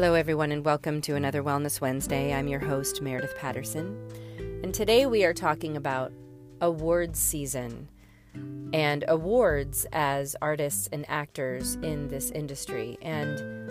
Hello, everyone, and welcome to another Wellness Wednesday. I'm your host, Meredith Patterson, and today we are talking about awards season and awards as artists and actors in this industry. And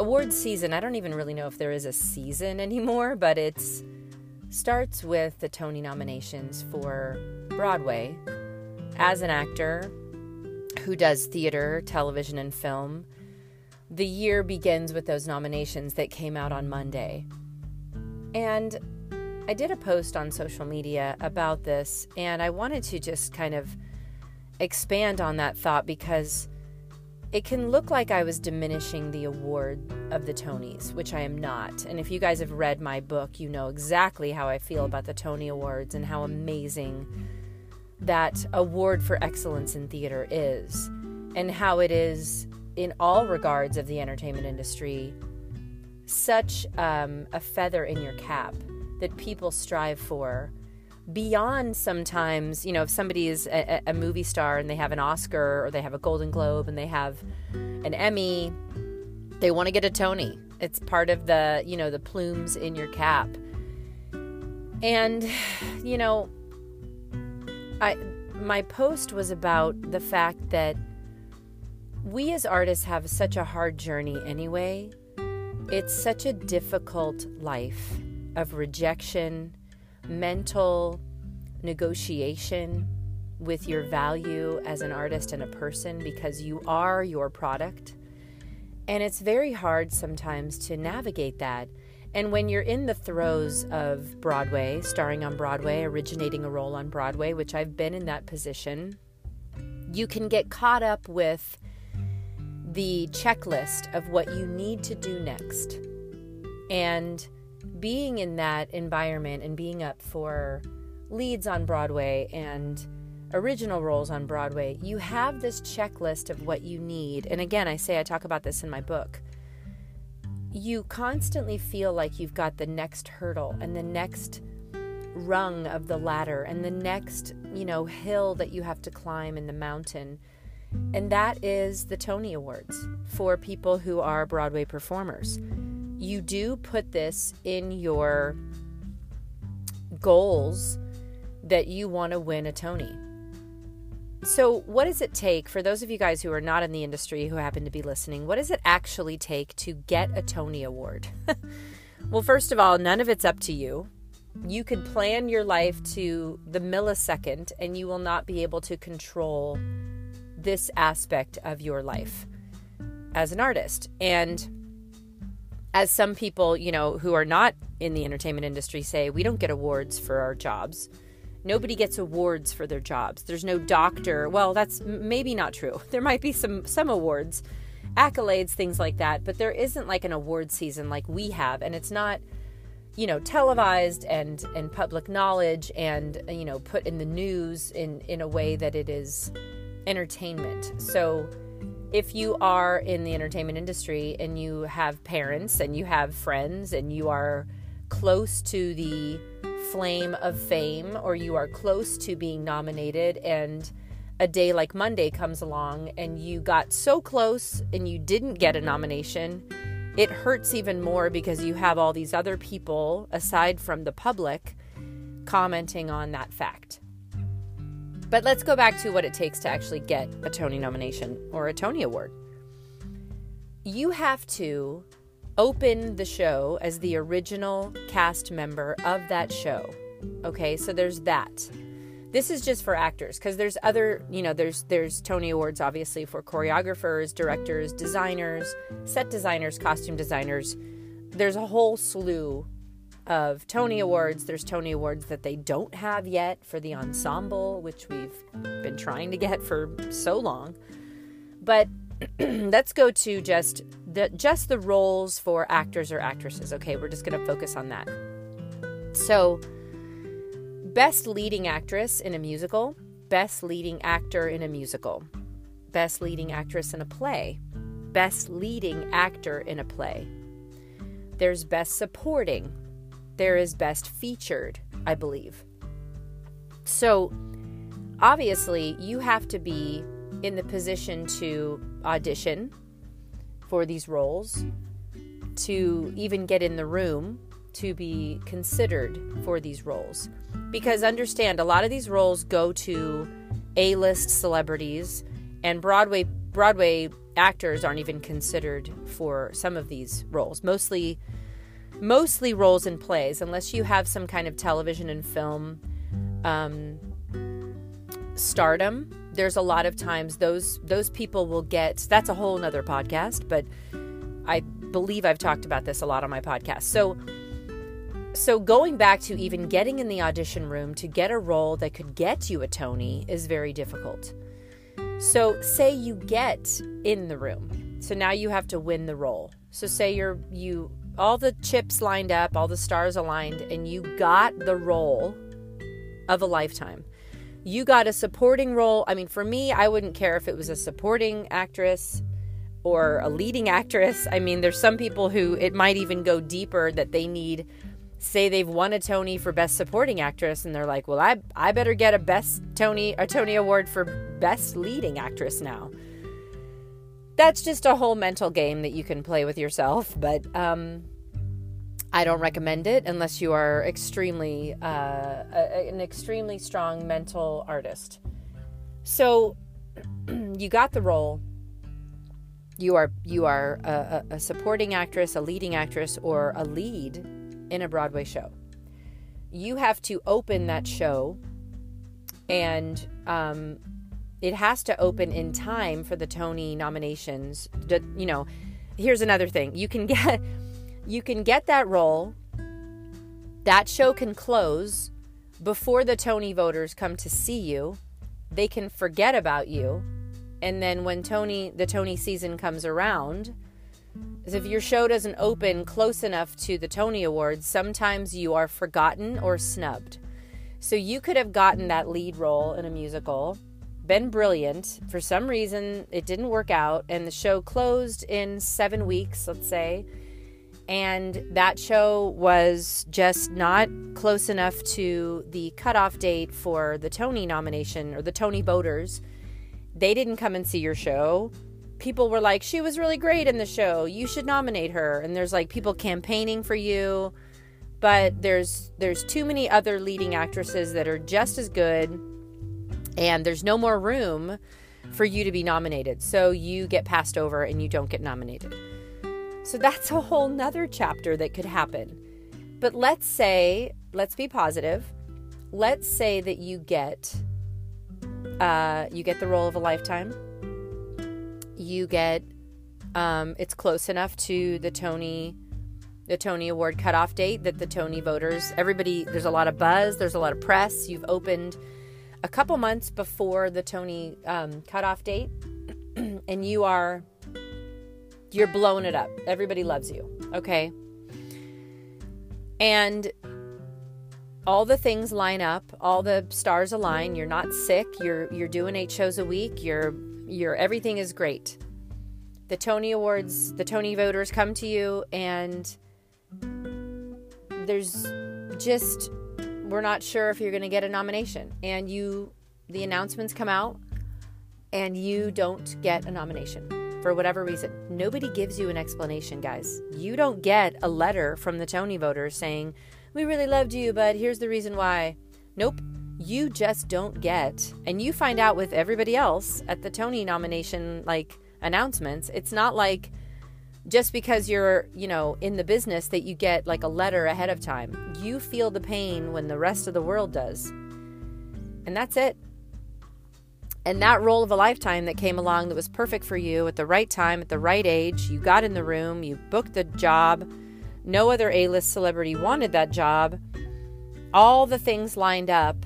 awards season, I don't even really know if there is a season anymore, but it starts with the Tony nominations for Broadway. As an actor who does theater, television, and film, the year begins with those nominations that came out on Monday. And I did a post on social media about this, and I wanted to just kind of expand on that thought because it can look like I was diminishing the award of the Tonys, which I am not. And if you guys have read my book, you know exactly how I feel about the Tony Awards and how amazing that award for excellence in theater is, and how it is, in all regards of the entertainment industry, such um, a feather in your cap that people strive for beyond sometimes, you know, if somebody is a, a, movie star and they have an Oscar or they have a Golden Globe and they have an Emmy, they want to get a Tony. It's part of the, you know, the plumes in your cap. And, you know, I my post was about the fact that we as artists have such a hard journey anyway. It's such a difficult life of rejection, mental negotiation with your value as an artist and a person because you are your product. And it's very hard sometimes to navigate that. And when you're in the throes of Broadway, starring on Broadway, originating a role on Broadway, which I've been in that position, you can get caught up with the checklist of what you need to do next. And being in that environment and being up for leads on Broadway and original roles on Broadway, you have this checklist of what you need. And again, I say I talk about this in my book. You constantly feel like you've got the next hurdle and the next rung of the ladder and the next, you know, hill that you have to climb in the mountain. And that is the Tony Awards for people who are Broadway performers you do put this in your goals that you want to win a Tony. So, what does it take for those of you guys who are not in the industry who happen to be listening? What does it actually take to get a Tony Award? well, first of all, none of it's up to you. You could plan your life to the millisecond and you will not be able to control this aspect of your life as an artist. And as some people, you know, who are not in the entertainment industry say, we don't get awards for our jobs. Nobody gets awards for their jobs. There's no doctor. Well, that's maybe not true. There might be some some awards, accolades, things like that, but there isn't like an award season like we have, and it's not you know televised and and public knowledge and you know put in the news in in a way that it is entertainment. So if you are in the entertainment industry and you have parents and you have friends and you are close to the flame of fame or you are close to being nominated and a day like Monday comes along and you got so close and you didn't get a nomination, it hurts even more because you have all these other people aside from the public commenting on that fact. But let's go back to what it takes to actually get a Tony nomination or a Tony Award. You have to open the show as the original cast member of that show. Okay, so there's that. This is just for actors because there's other, you know, there's there's Tony Awards obviously for choreographers, directors, designers, set designers, costume designers. There's a whole slew of Tony Awards. There's Tony Awards that they don't have yet for the ensemble, which we've been trying to get for so long. But let's go to just the just the roles for actors or actresses. Okay, we're just going to focus on that. So, best leading actress in a musical, best leading actor in a musical, best leading actress in a play, best leading actor in a play. There's best supporting, there is best featured, I believe. So, obviously, you have to be in the position to audition for these roles. to even get in the room to be considered for these roles. Because understand, a lot of these roles go to A-list celebrities and Broadway Broadway actors aren't even considered for some of these roles. Mostly mostly roles in plays unless you have some kind of television and film um, stardom there's a lot of times those those people will get that's a whole nother podcast but i believe i've talked about this a lot on my podcast. So so going back to even getting in the audition room to get a role that could get you a tony is very difficult. So say you get in the room. So now you have to win the role. So say you're you all the chips lined up all the stars aligned and you got the role of a lifetime you got a supporting role. I mean, for me, I wouldn't care if it was a supporting actress or a leading actress. I mean, there's some people who it might even go deeper that they need say they've won a Tony for best supporting actress and they're like, "Well, I I better get a best Tony a Tony award for best leading actress now." That's just a whole mental game that you can play with yourself, but um I don't recommend it unless you are extremely uh, a, an extremely strong mental artist. So you got the role. You are you are a, a, supporting actress, a leading actress, or a lead in a Broadway show. You have to open that show, and um, it has to open in time for the Tony nominations. You know, here's another thing: you can get you can get that role. That show can close before the Tony voters come to see you. They can forget about you. And then when Tony the Tony season comes around, if your show doesn't open close enough to the Tony Awards, sometimes you are forgotten or snubbed. So you could have gotten that lead role in a musical, been brilliant. For some reason, it didn't work out, and the show closed in seven weeks, let's say and that show was just not close enough to the cutoff date for the Tony nomination or the Tony voters. They didn't come and see your show. People were like, she was really great in the show. You should nominate her. And there's like people campaigning for you. But there's there's too many other leading actresses that are just as good and there's no more room for you to be nominated. So you get passed over and you don't get nominated. So that's a whole nother chapter that could happen. But let's say, let's be positive. Let's say that you get uh, you get the role of a lifetime. You get um, it's close enough to the Tony the Tony Award cutoff date that the Tony voters everybody there's a lot of buzz, there's a lot of press. You've opened a couple months before the Tony um, cutoff date, and you are you're blowing it up. Everybody loves you. Okay. And all the things line up, all the stars align. You're not sick. You're you're doing eight shows a week. You're you're everything is great. The Tony Awards, the Tony voters come to you and there's just we're not sure if you're going to get a nomination and you the announcements come out and you don't get a nomination for whatever reason. Nobody gives you an explanation, guys. You don't get a letter from the Tony voters saying, We really loved you, but here's the reason why. Nope. You just don't get, and you find out with everybody else at the Tony nomination like announcements. It's not like just because you're, you know, in the business that you get like a letter ahead of time. You feel the pain when the rest of the world does. And that's it. And that role of a lifetime that came along that was perfect for you at the right time, at the right age, you got in the room, you booked the job. No other A list celebrity wanted that job. All the things lined up.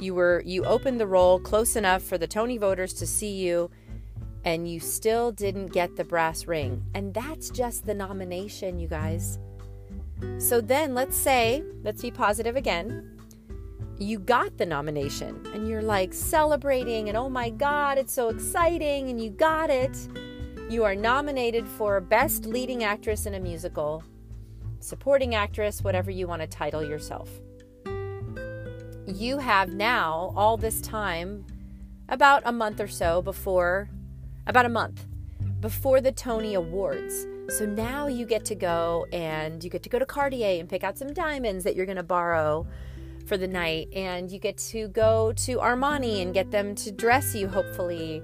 You were you opened the role close enough for the Tony voters to see you, and you still didn't get the brass ring. And that's just the nomination, you guys. So then let's say, let's be positive again you got the nomination and you're like celebrating and oh my god it's so exciting and you got it you are nominated for best leading actress in a musical supporting actress whatever you want to title yourself you have now all this time about a month or so before about a month before the Tony Awards So now you get to go and you get to go to Cartier and pick out some diamonds that you're going to borrow for the night. And you get to go to Armani and get them to dress you, hopefully.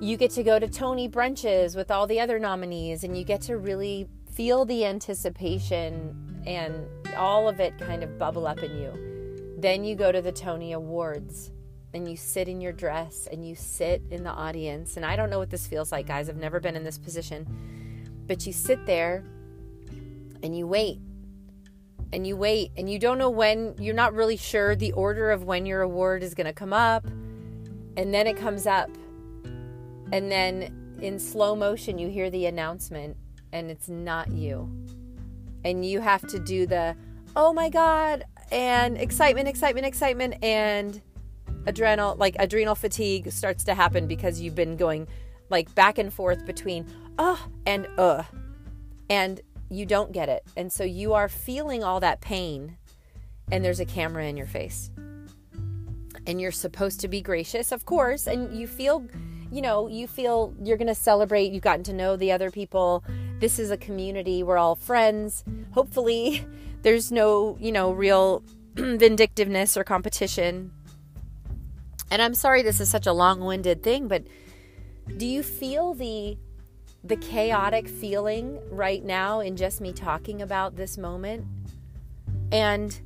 You get to go to Tony brunches with all the other nominees and you get to really feel the anticipation and all of it kind of bubble up in you. Then you go to the Tony Awards and you sit in your dress and you sit in the audience. And I don't know what this feels like, guys. I've never been in this position but you sit there and you wait and you wait and you don't know when, you're not really sure the order of when your award is going to come up. And then it comes up. And then in slow motion, you hear the announcement and it's not you. And you have to do the, oh my God, and excitement, excitement, excitement, and adrenal, like adrenal fatigue starts to happen because you've been going like back and forth between uh and uh and you don't get it. And so you are feeling all that pain and there's a camera in your face. And you're supposed to be gracious of course and you feel you know you feel you're going to celebrate. You've gotten to know the other people. This is a community. We're all friends. Hopefully there's no you know real vindictiveness or competition and i'm sorry this is such a long-winded thing but do you feel the the chaotic feeling right now in just me talking about this moment? And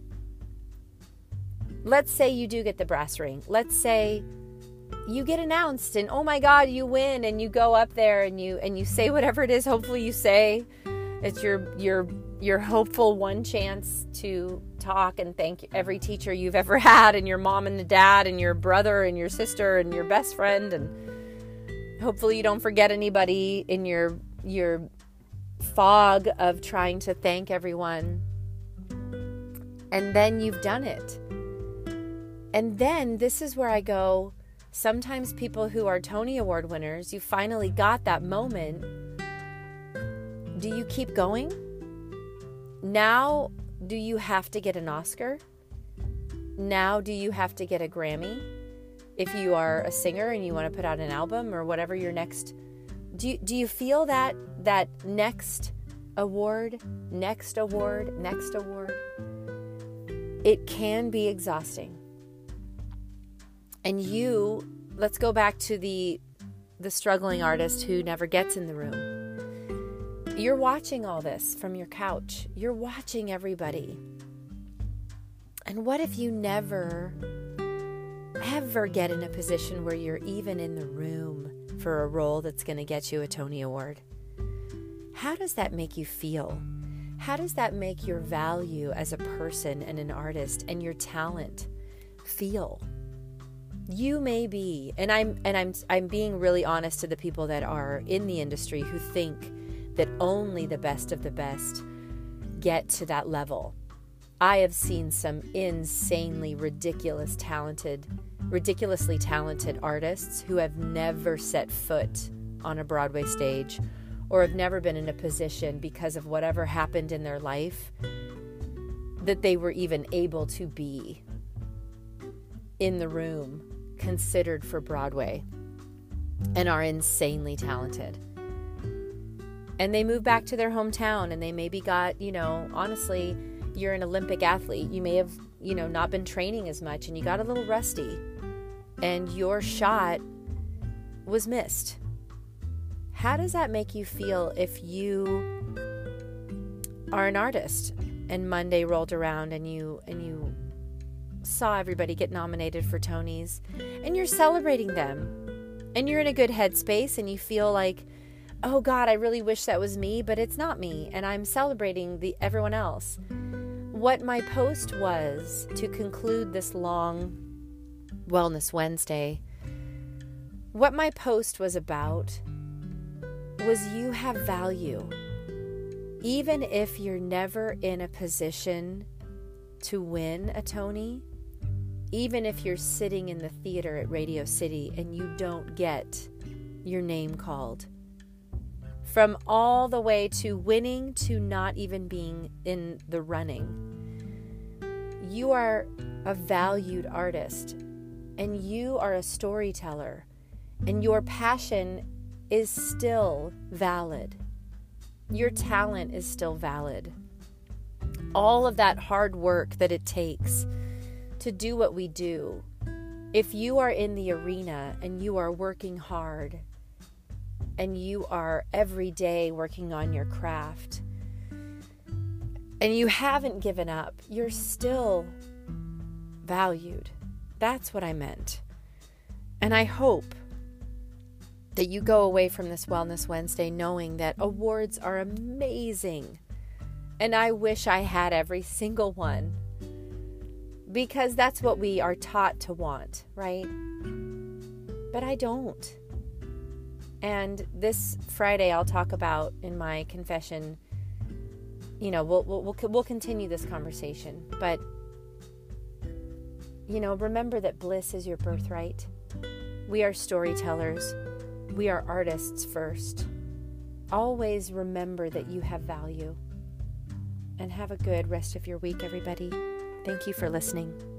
let's say you do get the brass ring. Let's say you get announced and oh my god, you win and you go up there and you and you say whatever it is hopefully you say. It's your your your hopeful one chance to talk and thank every teacher you've ever had and your mom and the dad and your brother and your sister and your best friend. And hopefully you don't forget anybody in your your fog of trying to thank everyone. And then you've done it. And then this is where i go sometimes people who are tony award winners you finally got that moment. Do you keep going? Now do you have to get an oscar? Now do you have to get a grammy? If you are a singer and you want to put out an album or whatever your next do you, do you feel that that next award next award next award? It can be exhausting. And you let's go back to the the struggling artist who never gets in the room you're watching all this from your couch you're watching everybody and what if you never ever get in a position where you're even in the room for a role that's going to get you a Tony Award, how does that make you feel? How does that make your value as a person and an artist and your talent feel? You may be, and I'm and I'm I'm being really honest to the people that are in the industry who think that only the best of the best get to that level. I have seen some insanely ridiculous talented ridiculously talented artists who have never set foot on a Broadway stage or have never been in a position because of whatever happened in their life that they were even able to be in the room considered for Broadway and are insanely talented. And they move back to their hometown and they maybe got, you know, honestly, you're an Olympic athlete. You may have, you know, not been training as much and you got a little rusty and your shot was missed. How does that make you feel if you are an artist and Monday rolled around and you and you saw everybody get nominated for Tonys and you're celebrating them and you're in a good headspace and you feel like oh god I really wish that was me but it's not me and I'm celebrating the everyone else what my post was to conclude this long Wellness Wednesday, what my post was about was you have value. Even if you're never in a position to win a Tony, even if you're sitting in the theater at Radio City and you don't get your name called, from all the way to winning to not even being in the running, you are a valued artist and you are a storyteller, and your passion is still valid. your talent is still valid. All of that hard work that it takes to do what we do. If you are in the arena and you are working hard and you are every day working on your craft and you haven't given up, you're still valued. That's what I meant. And I hope that you go away from this Wellness Wednesday knowing that awards are amazing. And I wish I had every single one because that's what we are taught to want, right? But I don't. And this Friday, I'll talk about in my confession. You know, we'll we'll we'll, we'll continue this conversation, but you know, remember that bliss is your birthright. We are storytellers. We are artists first. Always remember that you have value. And have a good rest of your week, everybody. Thank you for listening.